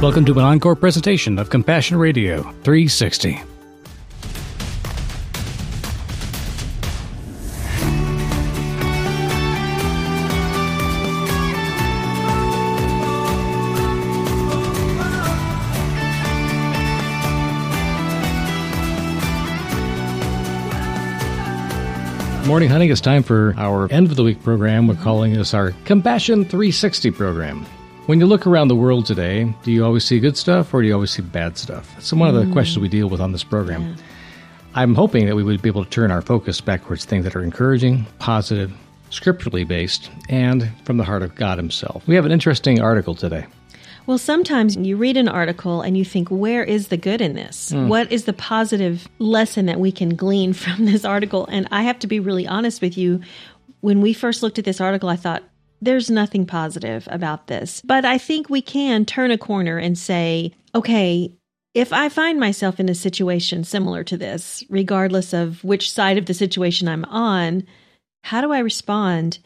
Welcome to an encore presentation of Compassion Radio 360. Morning, honey. It's time for our end of the week program. We're calling this our Compassion 360 program. When you look around the world today, do you always see good stuff or do you always see bad stuff? It's one of the mm. questions we deal with on this program. Yeah. I'm hoping that we would be able to turn our focus back towards things that are encouraging, positive, scripturally based, and from the heart of God Himself. We have an interesting article today. Well, sometimes you read an article and you think, where is the good in this? Mm. What is the positive lesson that we can glean from this article? And I have to be really honest with you. When we first looked at this article, I thought, there's nothing positive about this. But I think we can turn a corner and say, okay, if I find myself in a situation similar to this, regardless of which side of the situation I'm on, how do I respond?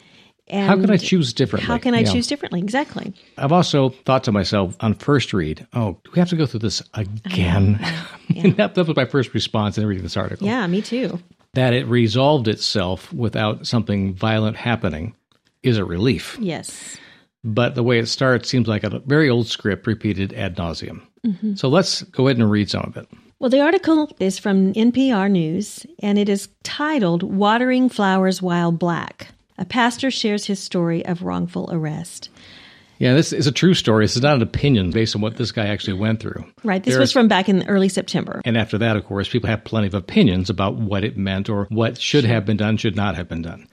And how can I choose differently? How can I choose differently? Exactly. I've also thought to myself on first read, oh, do we have to go through this again? Yeah. that, that was my first response in reading this article. Yeah, me too. That it resolved itself without something violent happening is a relief. Yes. But the way it starts seems like a very old script repeated ad nauseum. Mm-hmm. So let's go ahead and read some of it. Well, the article is from NPR News and it is titled Watering Flowers While Black. A pastor shares his story of wrongful arrest. Yeah, this is a true story. This is not an opinion based on what this guy actually went through. Right. This There's, was from back in early September. And after that, of course, people have plenty of opinions about what it meant or what should have been done, should not have been done.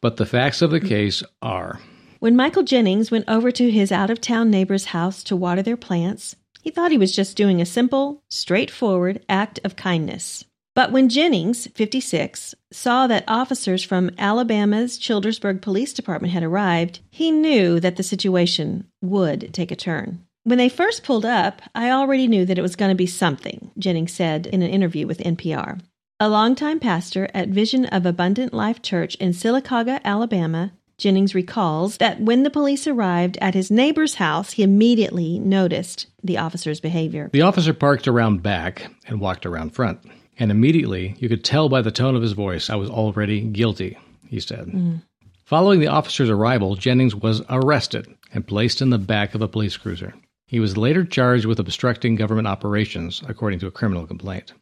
But the facts of the case are When Michael Jennings went over to his out of town neighbor's house to water their plants, he thought he was just doing a simple, straightforward act of kindness. But when Jennings, 56, saw that officers from Alabama's Childersburg Police Department had arrived, he knew that the situation would take a turn. When they first pulled up, I already knew that it was going to be something, Jennings said in an interview with NPR. A longtime pastor at Vision of Abundant Life Church in Sylacauga, Alabama, Jennings recalls that when the police arrived at his neighbor's house, he immediately noticed the officer's behavior. The officer parked around back and walked around front. And immediately you could tell by the tone of his voice I was already guilty, he said. Mm. Following the officer's arrival, Jennings was arrested and placed in the back of a police cruiser. He was later charged with obstructing government operations, according to a criminal complaint.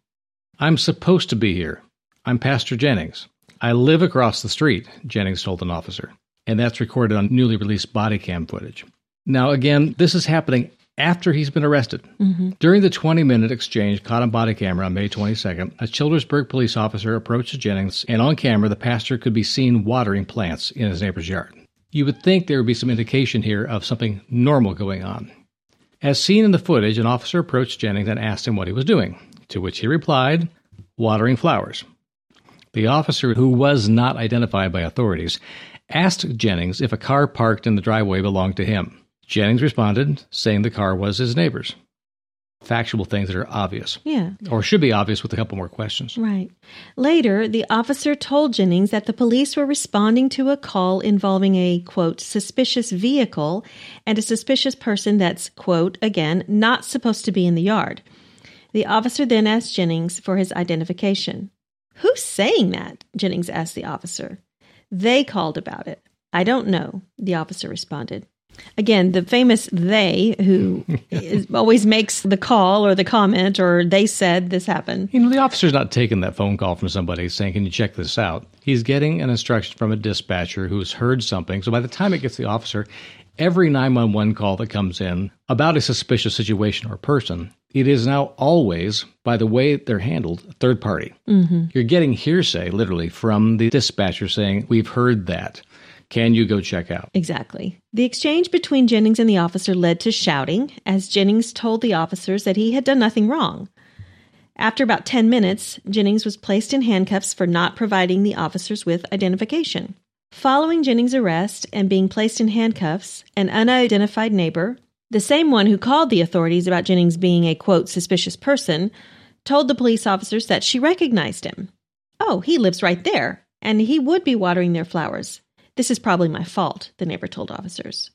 I'm supposed to be here. I'm Pastor Jennings. I live across the street, Jennings told an officer. And that's recorded on newly released body cam footage. Now, again, this is happening after he's been arrested. Mm-hmm. During the 20 minute exchange caught on body camera on May 22nd, a Childersburg police officer approached Jennings, and on camera, the pastor could be seen watering plants in his neighbor's yard. You would think there would be some indication here of something normal going on. As seen in the footage, an officer approached Jennings and asked him what he was doing, to which he replied, watering flowers. The officer, who was not identified by authorities, asked Jennings if a car parked in the driveway belonged to him. Jennings responded, saying the car was his neighbor's. Factual things that are obvious. Yeah. Or should be obvious with a couple more questions. Right. Later, the officer told Jennings that the police were responding to a call involving a, quote, suspicious vehicle and a suspicious person that's, quote, again, not supposed to be in the yard. The officer then asked Jennings for his identification. Who's saying that? Jennings asked the officer. They called about it. I don't know, the officer responded. Again, the famous they who is, always makes the call or the comment or they said this happened. You know, the officer's not taking that phone call from somebody saying, Can you check this out? He's getting an instruction from a dispatcher who's heard something. So by the time it gets the officer, every 911 call that comes in about a suspicious situation or person, it is now always, by the way they're handled, third party. Mm-hmm. You're getting hearsay, literally, from the dispatcher saying, We've heard that. Can you go check out? Exactly. The exchange between Jennings and the officer led to shouting, as Jennings told the officers that he had done nothing wrong. After about 10 minutes, Jennings was placed in handcuffs for not providing the officers with identification. Following Jennings' arrest and being placed in handcuffs, an unidentified neighbor, the same one who called the authorities about Jennings being a quote suspicious person, told the police officers that she recognized him. Oh, he lives right there, and he would be watering their flowers. This is probably my fault, the neighbor told officers.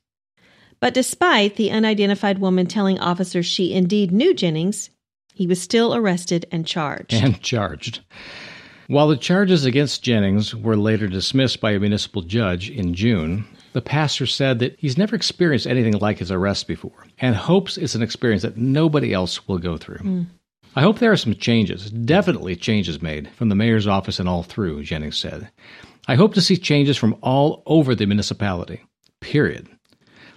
But despite the unidentified woman telling officers she indeed knew Jennings, he was still arrested and charged. And charged. While the charges against Jennings were later dismissed by a municipal judge in June, the pastor said that he's never experienced anything like his arrest before and hopes it's an experience that nobody else will go through. Mm. I hope there are some changes, definitely changes made from the mayor's office and all through, Jennings said. I hope to see changes from all over the municipality. Period.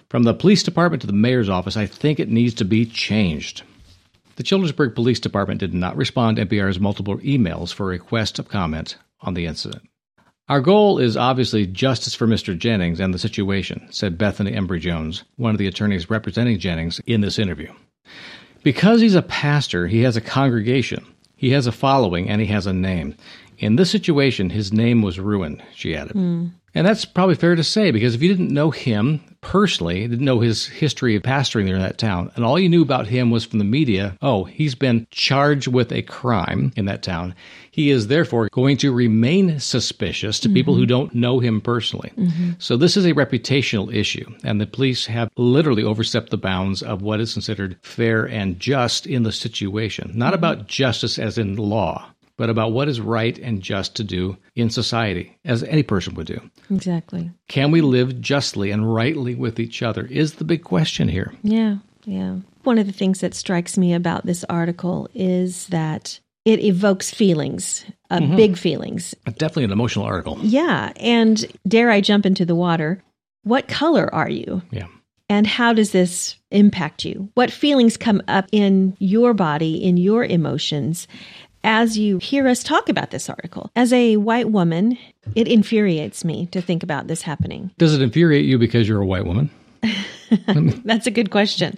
From the police department to the mayor's office, I think it needs to be changed. The Childersburg Police Department did not respond to NPR's multiple emails for requests of comment on the incident. Our goal is obviously justice for Mr. Jennings and the situation, said Bethany Embry Jones, one of the attorneys representing Jennings in this interview. Because he's a pastor, he has a congregation, he has a following, and he has a name. In this situation, his name was ruined, she added. Mm. And that's probably fair to say because if you didn't know him personally, didn't know his history of pastoring there in that town, and all you knew about him was from the media, oh, he's been charged with a crime in that town. He is therefore going to remain suspicious to mm-hmm. people who mm-hmm. don't know him personally. Mm-hmm. So this is a reputational issue, and the police have literally overstepped the bounds of what is considered fair and just in the situation. Not mm-hmm. about justice as in law, but about what is right and just to do in society, as any person would do. Exactly. Can we live justly and rightly with each other? Is the big question here. Yeah, yeah. One of the things that strikes me about this article is that it evokes feelings, uh, mm-hmm. big feelings. Definitely an emotional article. Yeah. And dare I jump into the water? What color are you? Yeah. And how does this impact you? What feelings come up in your body, in your emotions? As you hear us talk about this article. As a white woman, it infuriates me to think about this happening. Does it infuriate you because you're a white woman? That's a good question.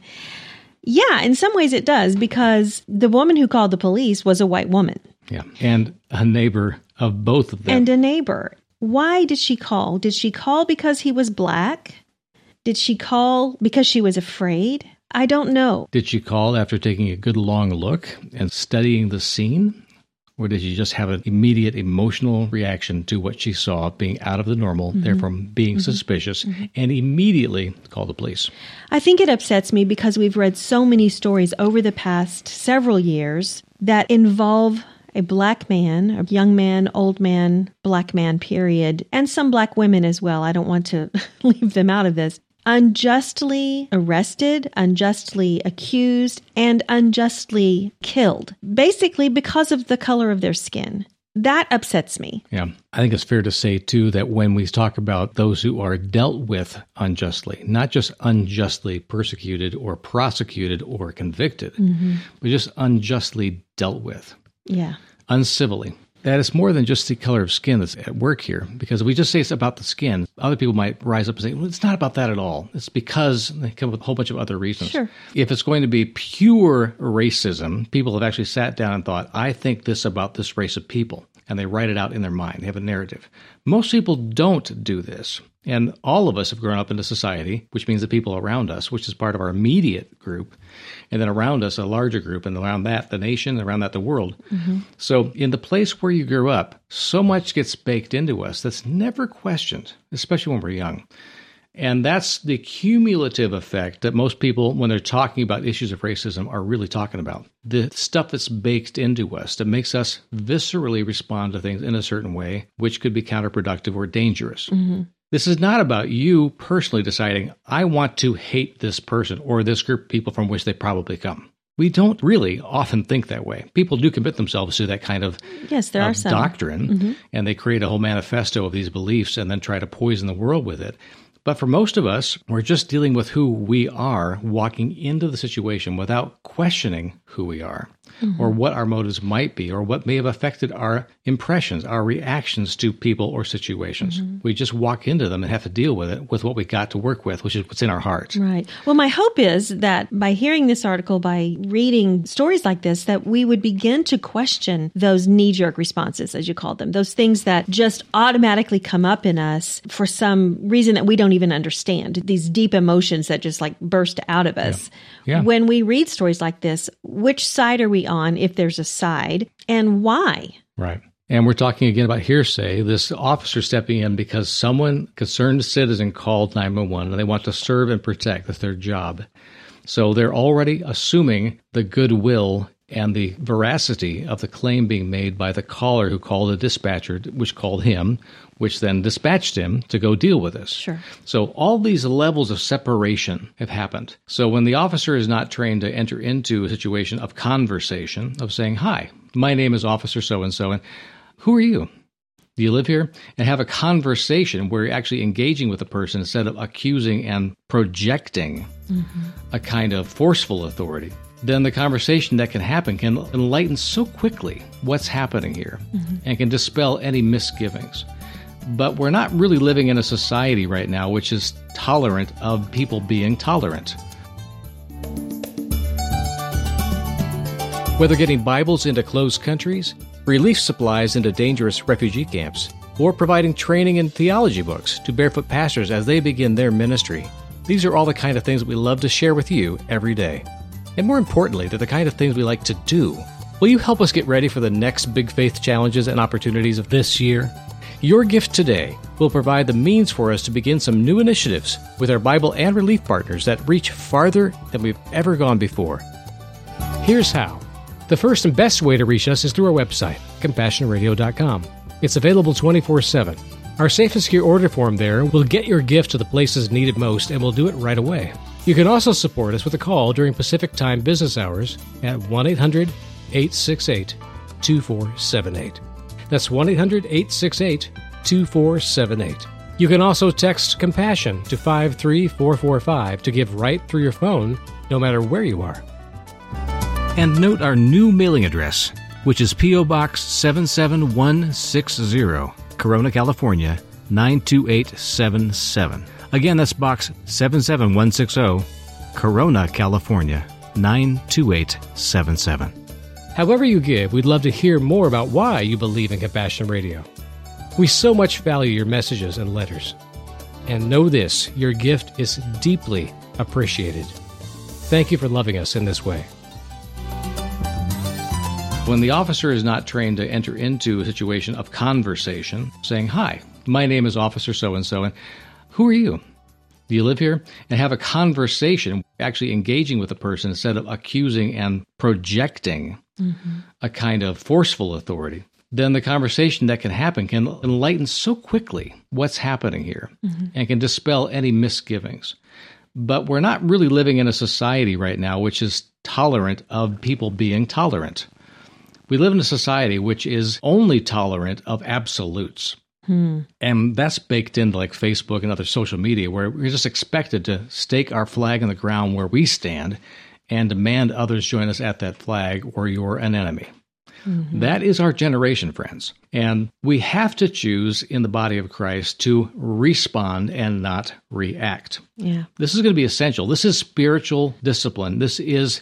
Yeah, in some ways it does because the woman who called the police was a white woman. Yeah, and a neighbor of both of them. And a neighbor. Why did she call? Did she call because he was black? Did she call because she was afraid? I don't know. Did she call after taking a good long look and studying the scene? Or did she just have an immediate emotional reaction to what she saw being out of the normal, mm-hmm. therefore being mm-hmm. suspicious, mm-hmm. and immediately call the police? I think it upsets me because we've read so many stories over the past several years that involve a black man, a young man, old man, black man, period, and some black women as well. I don't want to leave them out of this, unjustly arrested, unjustly accused, and unjustly killed, basically because of the color of their skin. That upsets me. Yeah. I think it's fair to say, too, that when we talk about those who are dealt with unjustly, not just unjustly persecuted or prosecuted or convicted, mm-hmm. but just unjustly dealt with. Yeah. Uncivilly that it's more than just the color of skin that's at work here. Because if we just say it's about the skin, other people might rise up and say, well, it's not about that at all. It's because they come with a whole bunch of other reasons. Sure. If it's going to be pure racism, people have actually sat down and thought, I think this about this race of people. And they write it out in their mind. They have a narrative. Most people don't do this. And all of us have grown up in a society, which means the people around us, which is part of our immediate group, and then around us, a larger group, and around that, the nation, around that, the world. Mm-hmm. So, in the place where you grew up, so much gets baked into us that's never questioned, especially when we're young. And that's the cumulative effect that most people, when they're talking about issues of racism, are really talking about. The stuff that's baked into us that makes us viscerally respond to things in a certain way, which could be counterproductive or dangerous. Mm-hmm. This is not about you personally deciding, I want to hate this person or this group of people from which they probably come. We don't really often think that way. People do commit themselves to that kind of yes, there of are some. doctrine, mm-hmm. and they create a whole manifesto of these beliefs and then try to poison the world with it. But for most of us, we're just dealing with who we are, walking into the situation without questioning who we are mm-hmm. or what our motives might be or what may have affected our impressions, our reactions to people or situations. Mm-hmm. We just walk into them and have to deal with it with what we got to work with, which is what's in our heart. Right. Well, my hope is that by hearing this article, by reading stories like this, that we would begin to question those knee jerk responses, as you called them, those things that just automatically come up in us for some reason that we don't even understand, these deep emotions that just like burst out of us. Yeah. Yeah. When we read stories like this, which side are we on if there's a side and why? Right. And we're talking again about hearsay. This officer stepping in because someone, concerned citizen, called 911 and they want to serve and protect. That's their job. So they're already assuming the goodwill and the veracity of the claim being made by the caller who called a dispatcher, which called him, which then dispatched him to go deal with this. Sure. So all these levels of separation have happened. So when the officer is not trained to enter into a situation of conversation, of saying, Hi, my name is Officer so and so, and who are you? Do you live here? And have a conversation where you're actually engaging with the person instead of accusing and projecting mm-hmm. a kind of forceful authority then the conversation that can happen can enlighten so quickly what's happening here mm-hmm. and can dispel any misgivings. But we're not really living in a society right now which is tolerant of people being tolerant. Whether getting Bibles into closed countries, relief supplies into dangerous refugee camps, or providing training in theology books to barefoot pastors as they begin their ministry, these are all the kind of things we love to share with you every day. And more importantly, they're the kind of things we like to do. Will you help us get ready for the next big faith challenges and opportunities of this year? Your gift today will provide the means for us to begin some new initiatives with our Bible and relief partners that reach farther than we've ever gone before. Here's how. The first and best way to reach us is through our website, compassionradio.com. It's available 24 7. Our safe and secure order form there will get your gift to the places needed most and we'll do it right away. You can also support us with a call during Pacific Time business hours at 1 800 868 2478. That's 1 800 868 2478. You can also text Compassion to 53445 to give right through your phone, no matter where you are. And note our new mailing address, which is P.O. Box 77160, Corona, California 92877. Again, that's box 77160, Corona, California 92877. However, you give, we'd love to hear more about why you believe in Compassion Radio. We so much value your messages and letters. And know this your gift is deeply appreciated. Thank you for loving us in this way. When the officer is not trained to enter into a situation of conversation, saying, Hi, my name is Officer so and so, and who are you? Do you live here? And have a conversation, actually engaging with the person instead of accusing and projecting mm-hmm. a kind of forceful authority. Then the conversation that can happen can enlighten so quickly what's happening here mm-hmm. and can dispel any misgivings. But we're not really living in a society right now which is tolerant of people being tolerant. We live in a society which is only tolerant of absolutes. Hmm. And that's baked into like Facebook and other social media where we're just expected to stake our flag in the ground where we stand and demand others join us at that flag or you're an enemy. Mm-hmm. That is our generation, friends. And we have to choose in the body of Christ to respond and not react. Yeah. This is going to be essential. This is spiritual discipline. This is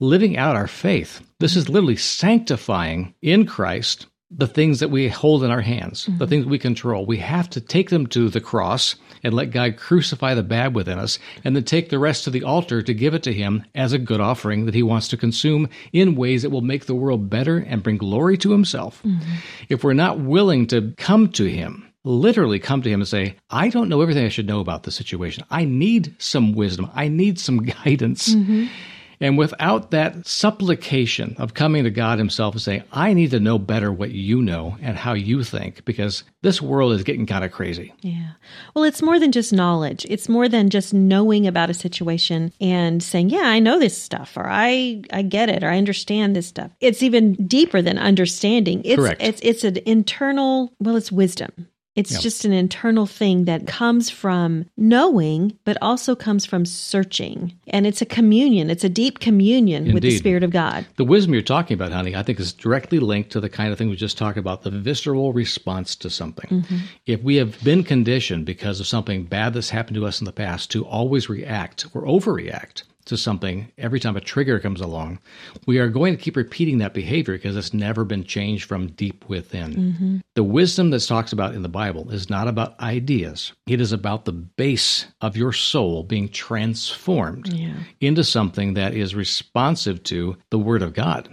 living out our faith. This is literally sanctifying in Christ the things that we hold in our hands, mm-hmm. the things we control. We have to take them to the cross and let God crucify the bad within us, and then take the rest to the altar to give it to Him as a good offering that He wants to consume in ways that will make the world better and bring glory to Himself. Mm-hmm. If we're not willing to come to Him, literally come to him and say, I don't know everything I should know about the situation. I need some wisdom. I need some guidance. Mm-hmm. And without that supplication of coming to God Himself and saying, I need to know better what you know and how you think, because this world is getting kind of crazy. Yeah. Well, it's more than just knowledge. It's more than just knowing about a situation and saying, Yeah, I know this stuff, or I, I get it, or I understand this stuff. It's even deeper than understanding. It's Correct. it's it's an internal well, it's wisdom. It's yep. just an internal thing that comes from knowing, but also comes from searching. And it's a communion, it's a deep communion Indeed. with the Spirit of God. The wisdom you're talking about, honey, I think is directly linked to the kind of thing we just talked about the visceral response to something. Mm-hmm. If we have been conditioned because of something bad that's happened to us in the past to always react or overreact, to something every time a trigger comes along, we are going to keep repeating that behavior because it's never been changed from deep within. Mm-hmm. The wisdom that's talks about in the Bible is not about ideas. It is about the base of your soul being transformed. Yeah into something that is responsive to the Word of God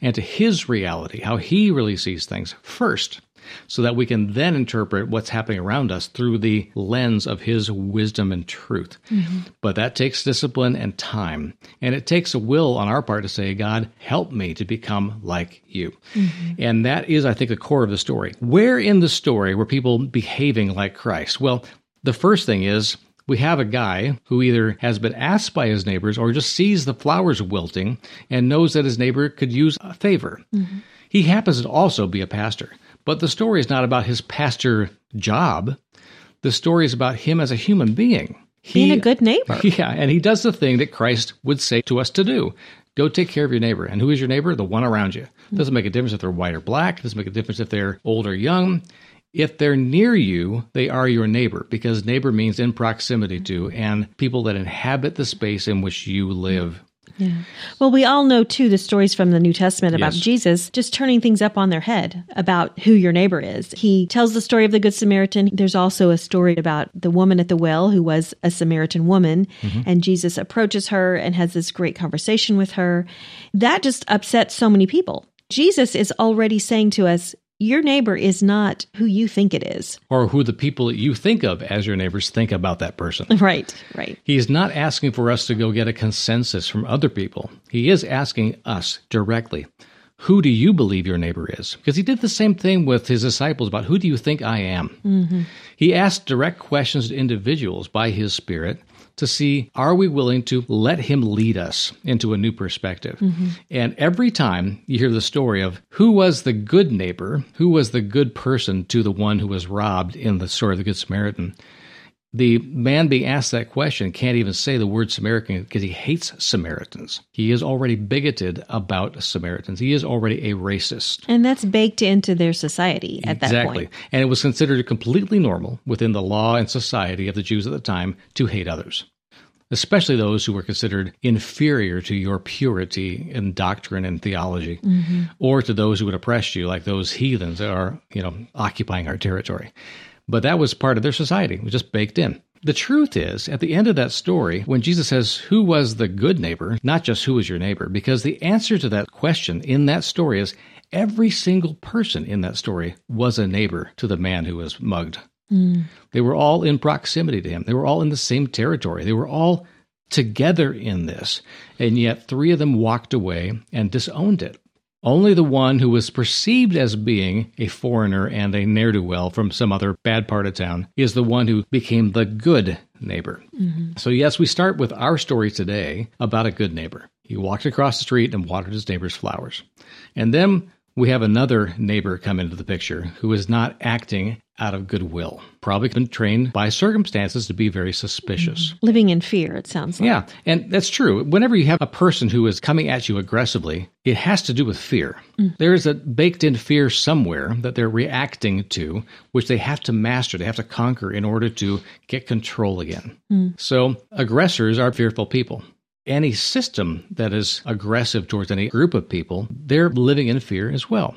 and to His reality, how He really sees things first, so that we can then interpret what's happening around us through the lens of His wisdom and truth. Mm-hmm. But that takes discipline and time, and it takes a will on our part to say, God, help me to become like you. Mm-hmm. And that is, I think, the core of the story. Where in the story were people behaving like Christ? Well, the first thing is we have a guy who either has been asked by his neighbors or just sees the flowers wilting and knows that his neighbor could use a favor. Mm-hmm. He happens to also be a pastor, but the story is not about his pastor job. The story is about him as a human being. Being a good neighbor. yeah, and he does the thing that Christ would say to us to do. Go take care of your neighbor. And who is your neighbor? The one around you. Doesn't make a difference if they're white or black. Doesn't make a difference if they're old or young. If they're near you, they are your neighbor because neighbor means in proximity to and people that inhabit the space in which you live. Yeah. Well, we all know too the stories from the New Testament about Yes. Jesus just turning things up on their head about who your neighbor is. He tells the story of the Good Samaritan. There's also a story about the woman at the well who was a Samaritan woman, mm-hmm. and Jesus approaches her and has this great conversation with her. That just upsets so many people. Jesus is already saying to us, your neighbor is not who you think it is. Or who the people that you think of as your neighbors think about that person. Right, right. He's not asking for us to go get a consensus from other people. He is asking us directly, who do you believe your neighbor is? Because he did the same thing with his disciples about who do you think I am? Mm-hmm. He asked direct questions to individuals by his Spirit to see are we willing to let him lead us into a new perspective. Mm-hmm. And every time you hear the story of who was the good neighbor, who was the good person to the one who was robbed in the story of the Good Samaritan, the man being asked that question can't even say the word Samaritan because he hates Samaritans. He is already bigoted about Samaritans. He is already a racist. And that's baked into their society at that point. exactly. And it was considered completely normal within the law and society of the Jews at the time to hate others, especially those who were considered inferior to your purity in doctrine and theology, mm-hmm. or to those who would oppress you, like those heathens that are, you know, occupying our territory. But that was part of their society. It was just baked in. The truth is, at the end of that story, when Jesus says, Who was the good neighbor? Not just who was your neighbor, because the answer to that question in that story is every single person in that story was a neighbor to the man who was mugged. Mm. They were all in proximity to him, they were all in the same territory, they were all together in this. And yet, three of them walked away and disowned it. Only the one who was perceived as being a foreigner and a ne'er do well from some other bad part of town is the one who became the good neighbor. Mm-hmm. So, yes, we start with our story today about a good neighbor. He walked across the street and watered his neighbor's flowers. And then we have another neighbor come into the picture who is not acting out of goodwill, probably been trained by circumstances to be very suspicious. Mm-hmm. Living in fear, it sounds like. Yeah, and that's true. Whenever you have a person who is coming at you aggressively, it has to do with fear. Mm. There is a baked in fear somewhere that they're reacting to, which they have to master, they have to conquer in order to get control again. Mm. So, aggressors are fearful people. Any system that is aggressive towards any group of people, they're living in fear as well.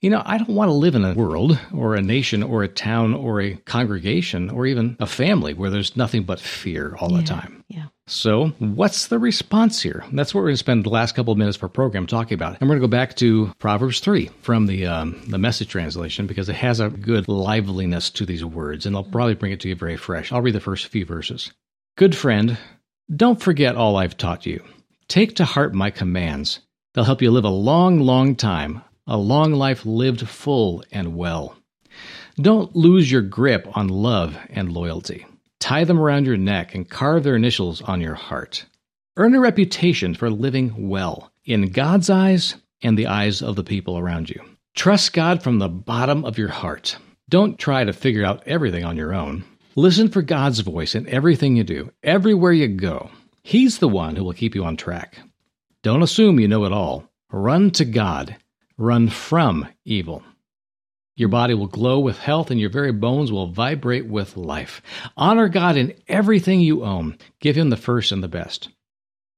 You know, I don't want to live in a world or a nation or a town or a congregation or even a family where there's nothing but fear all the time. Yeah. So, what's the response here? That's what we're going to spend the last couple of minutes of our program talking about. And we're going to go back to Proverbs 3 from the, um, the message translation because it has a good liveliness to these words, and I'll probably bring it to you very fresh. I'll read the first few verses. Good friend, don't forget all I've taught you. Take to heart my commands. They'll help you live a long, long time, a long life lived full and well. Don't lose your grip on love and loyalty. Tie them around your neck and carve their initials on your heart. Earn a reputation for living well in God's eyes and the eyes of the people around you. Trust God from the bottom of your heart. Don't try to figure out everything on your own. Listen for God's voice in everything you do, everywhere you go. He's the one who will keep you on track. Don't assume you know it all. Run to God. Run from evil. Your body will glow with health and your very bones will vibrate with life. Honor God in everything you own. Give Him the first and the best.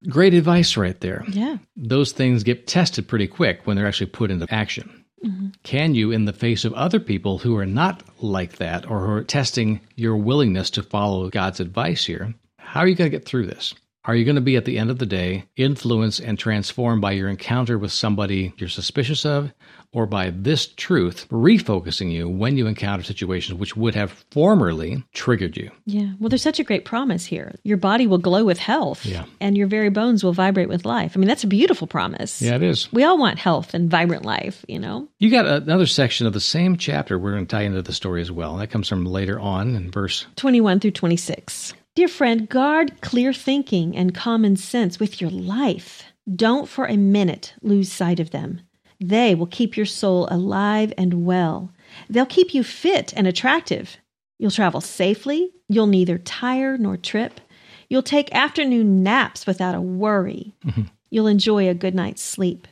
Great advice right there. Yeah. Those things get tested pretty quick when they're actually put into action. Mm-hmm. Can you, in the face of other people who are not like that or who are testing your willingness to follow God's advice here, how are you going to get through this? Are you going to be at the end of the day influenced and transformed by your encounter with somebody you're suspicious of or by this truth refocusing you when you encounter situations which would have formerly triggered you? Yeah. Well, there's such a great promise here. Your body will glow with health Yeah. and your very bones will vibrate with life. I mean, that's a beautiful promise. Yeah, it is. We all want health and vibrant life, you know? You got another section of the same chapter we're going to tie into the story as well. That comes from later on in verse 21 through 26. Dear friend, guard clear thinking and common sense with your life. Don't for a minute lose sight of them. They will keep your soul alive and well. They'll keep you fit and attractive. You'll travel safely. You'll neither tire nor trip. You'll take afternoon naps without a worry. Mm-hmm. You'll enjoy a good night's sleep.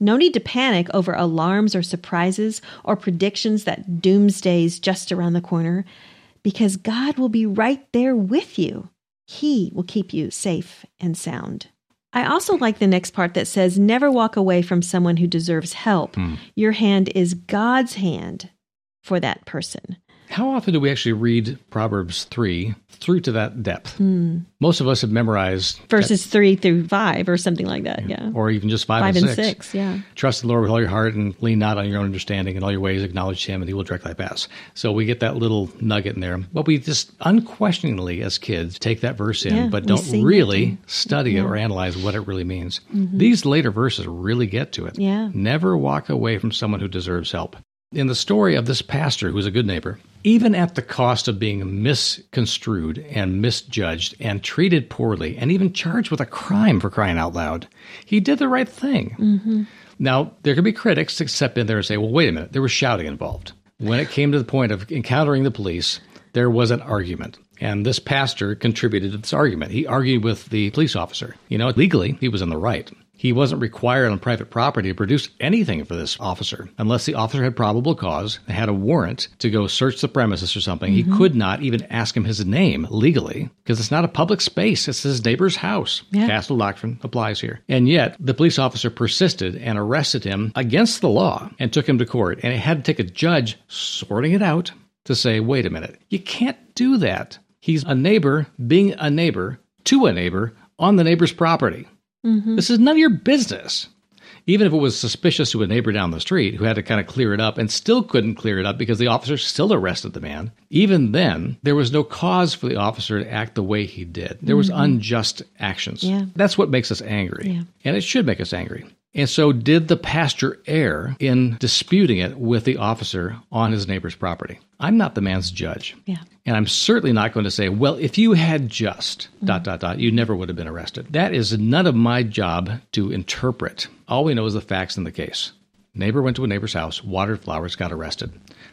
No need to panic over alarms or surprises or predictions that doomsday's just around the corner because God will be right there with you. He will keep you safe and sound. I also like the next part that says, Never walk away from someone who deserves help. Hmm. Your hand is God's hand for that person. How often do we actually read Proverbs 3 through to that depth? Hmm. Most of us have memorized Verses three through five or something like that. Yeah. or even just 5, Five and and 6. six. Yeah. Trust the Lord with all your heart and lean not on your own understanding. In all your ways, acknowledge Him, and He will direct thy paths. So we get that little nugget in there. But we just unquestioningly, as kids, take that verse in, Yeah, but don't really it. study it or analyze what it really means. These later verses really get to it. Mm-hmm. Yeah. Never walk away from someone who deserves help. In the story of this pastor who's a good neighbor, even at the cost of being misconstrued and misjudged and treated poorly and even charged with a crime for crying out loud, he did the right thing. Mm-hmm. Now, there could be critics that step in there and say, well, wait a minute, there was shouting involved. When it came to the point of encountering the police, there was an argument. And this pastor contributed to this argument. He argued with the police officer. You know, legally, he was in the right. He wasn't required on private property to produce anything for this officer unless the officer had probable cause and had a warrant to go search the premises or something. He mm-hmm. could not even ask him his name legally because it's not a public space. It's his neighbor's house. Yeah. Castle doctrine applies here. And yet, the police officer persisted and arrested him against the law and took him to court. And it had to take a judge sorting it out to say, wait a minute, you can't do that. He's a neighbor being a neighbor to a neighbor on the neighbor's property. Mm-hmm. This is none of your business. Even if it was suspicious to a neighbor down the street who had to kind of clear it up and still couldn't clear it up because the officer still arrested the man, even then, there was no cause for the officer to act the way he did. There was mm-hmm. unjust actions. Yeah. That's what makes us angry. Yeah. And it should make us angry. And so, did the pastor err in disputing it with the officer on his neighbor's property? I'm not the man's judge. Yeah. And I'm certainly not going to say, well, if you had just mm-hmm. dot, dot, dot, you never would have been arrested. That is none of my job to interpret. All we know is the facts in the case. Neighbor went to a neighbor's house, watered flowers, got arrested.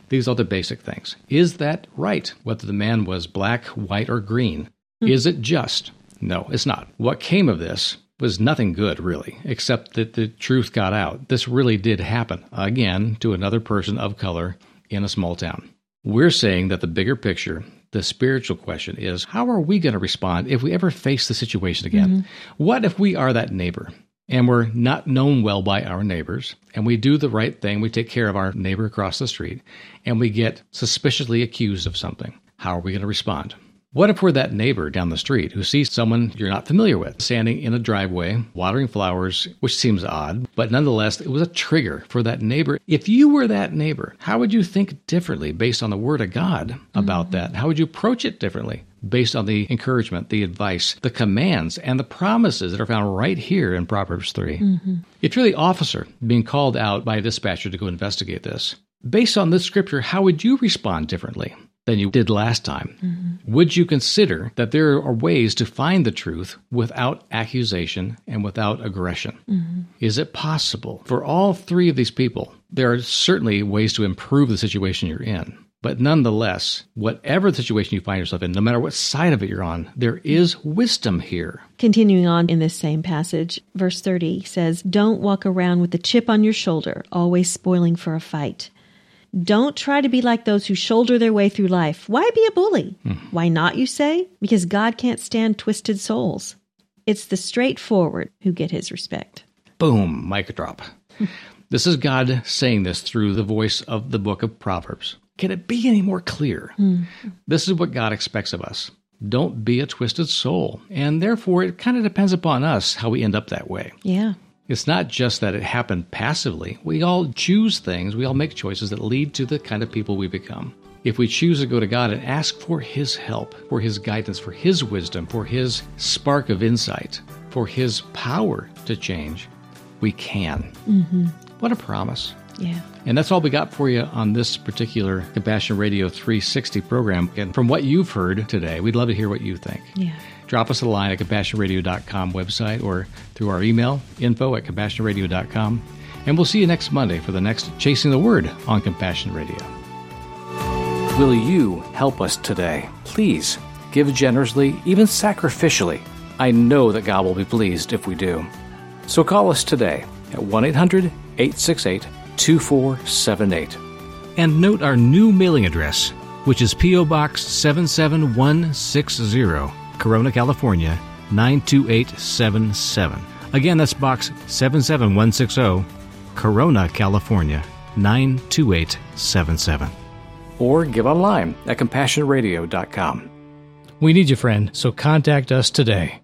These are the basic things. Is that right? Whether the man was black, white, or green. Hmm. Is it just? No, it's not. What came of this was nothing good, really, except that the truth got out. This really did happen, again, to another person of color in a small town. We're saying that the bigger picture, the spiritual question is how are we going to respond if we ever face the situation again? Mm-hmm. What if we are that neighbor and we're not known well by our neighbors and we do the right thing? We take care of our neighbor across the street and we get suspiciously accused of something. How are we going to respond? What if we're that neighbor down the street who sees someone you're not familiar with standing in a driveway, watering flowers, which seems odd, but nonetheless, it was a trigger for that neighbor. If you were that neighbor, how would you think differently based on the Word of God about mm-hmm. that? How would you approach it differently? Based on the encouragement, the advice, the commands, and the promises that are found right here in Proverbs 3. If you're the officer being called out by a dispatcher to go investigate this, based on this scripture, how would you respond differently? Than you did last time. Mm-hmm. Would you consider that there are ways to find the truth without accusation and without aggression? Mm-hmm. Is it possible for all three of these people? There are certainly ways to improve the situation you're in. But nonetheless, whatever the situation you find yourself in, no matter what side of it you're on, there is wisdom here. Continuing on in this same passage, verse 30 says, Don't walk around with a chip on your shoulder, always spoiling for a fight. Don't try to be like those who shoulder their way through life. Why be a bully? Hmm. Why not, you say? Because God can't stand twisted souls. It's the straightforward who get his respect. Boom, mic drop. this is God saying this through the voice of the book of Proverbs. Can it be any more clear? Hmm. This is what God expects of us. Don't be a twisted soul. And therefore, it kind of depends upon us how we end up that way. Yeah. It's not just that it happened passively. We all choose things, we all make choices that lead to the kind of people we become. If we choose to go to God and ask for His help, for His guidance, for His wisdom, for His spark of insight, for His power to change, we can. Mm-hmm. What a promise. Yeah. And that's all we got for you on this particular Compassion Radio 360 program. And from what you've heard today, we'd love to hear what you think. Yeah. Drop us a line at compassionradio.com website or through our email, info at compassionradio.com. And we'll see you next Monday for the next Chasing the Word on Compassion Radio. Will you help us today? Please give generously, even sacrificially. I know that God will be pleased if we do. So call us today at 1 800 868 2478. And note our new mailing address, which is P.O. Box 77160, Corona, California 92877. Again, that's Box 77160, Corona, California 92877. Or give online at compassionradio.com. We need you, friend, so contact us today.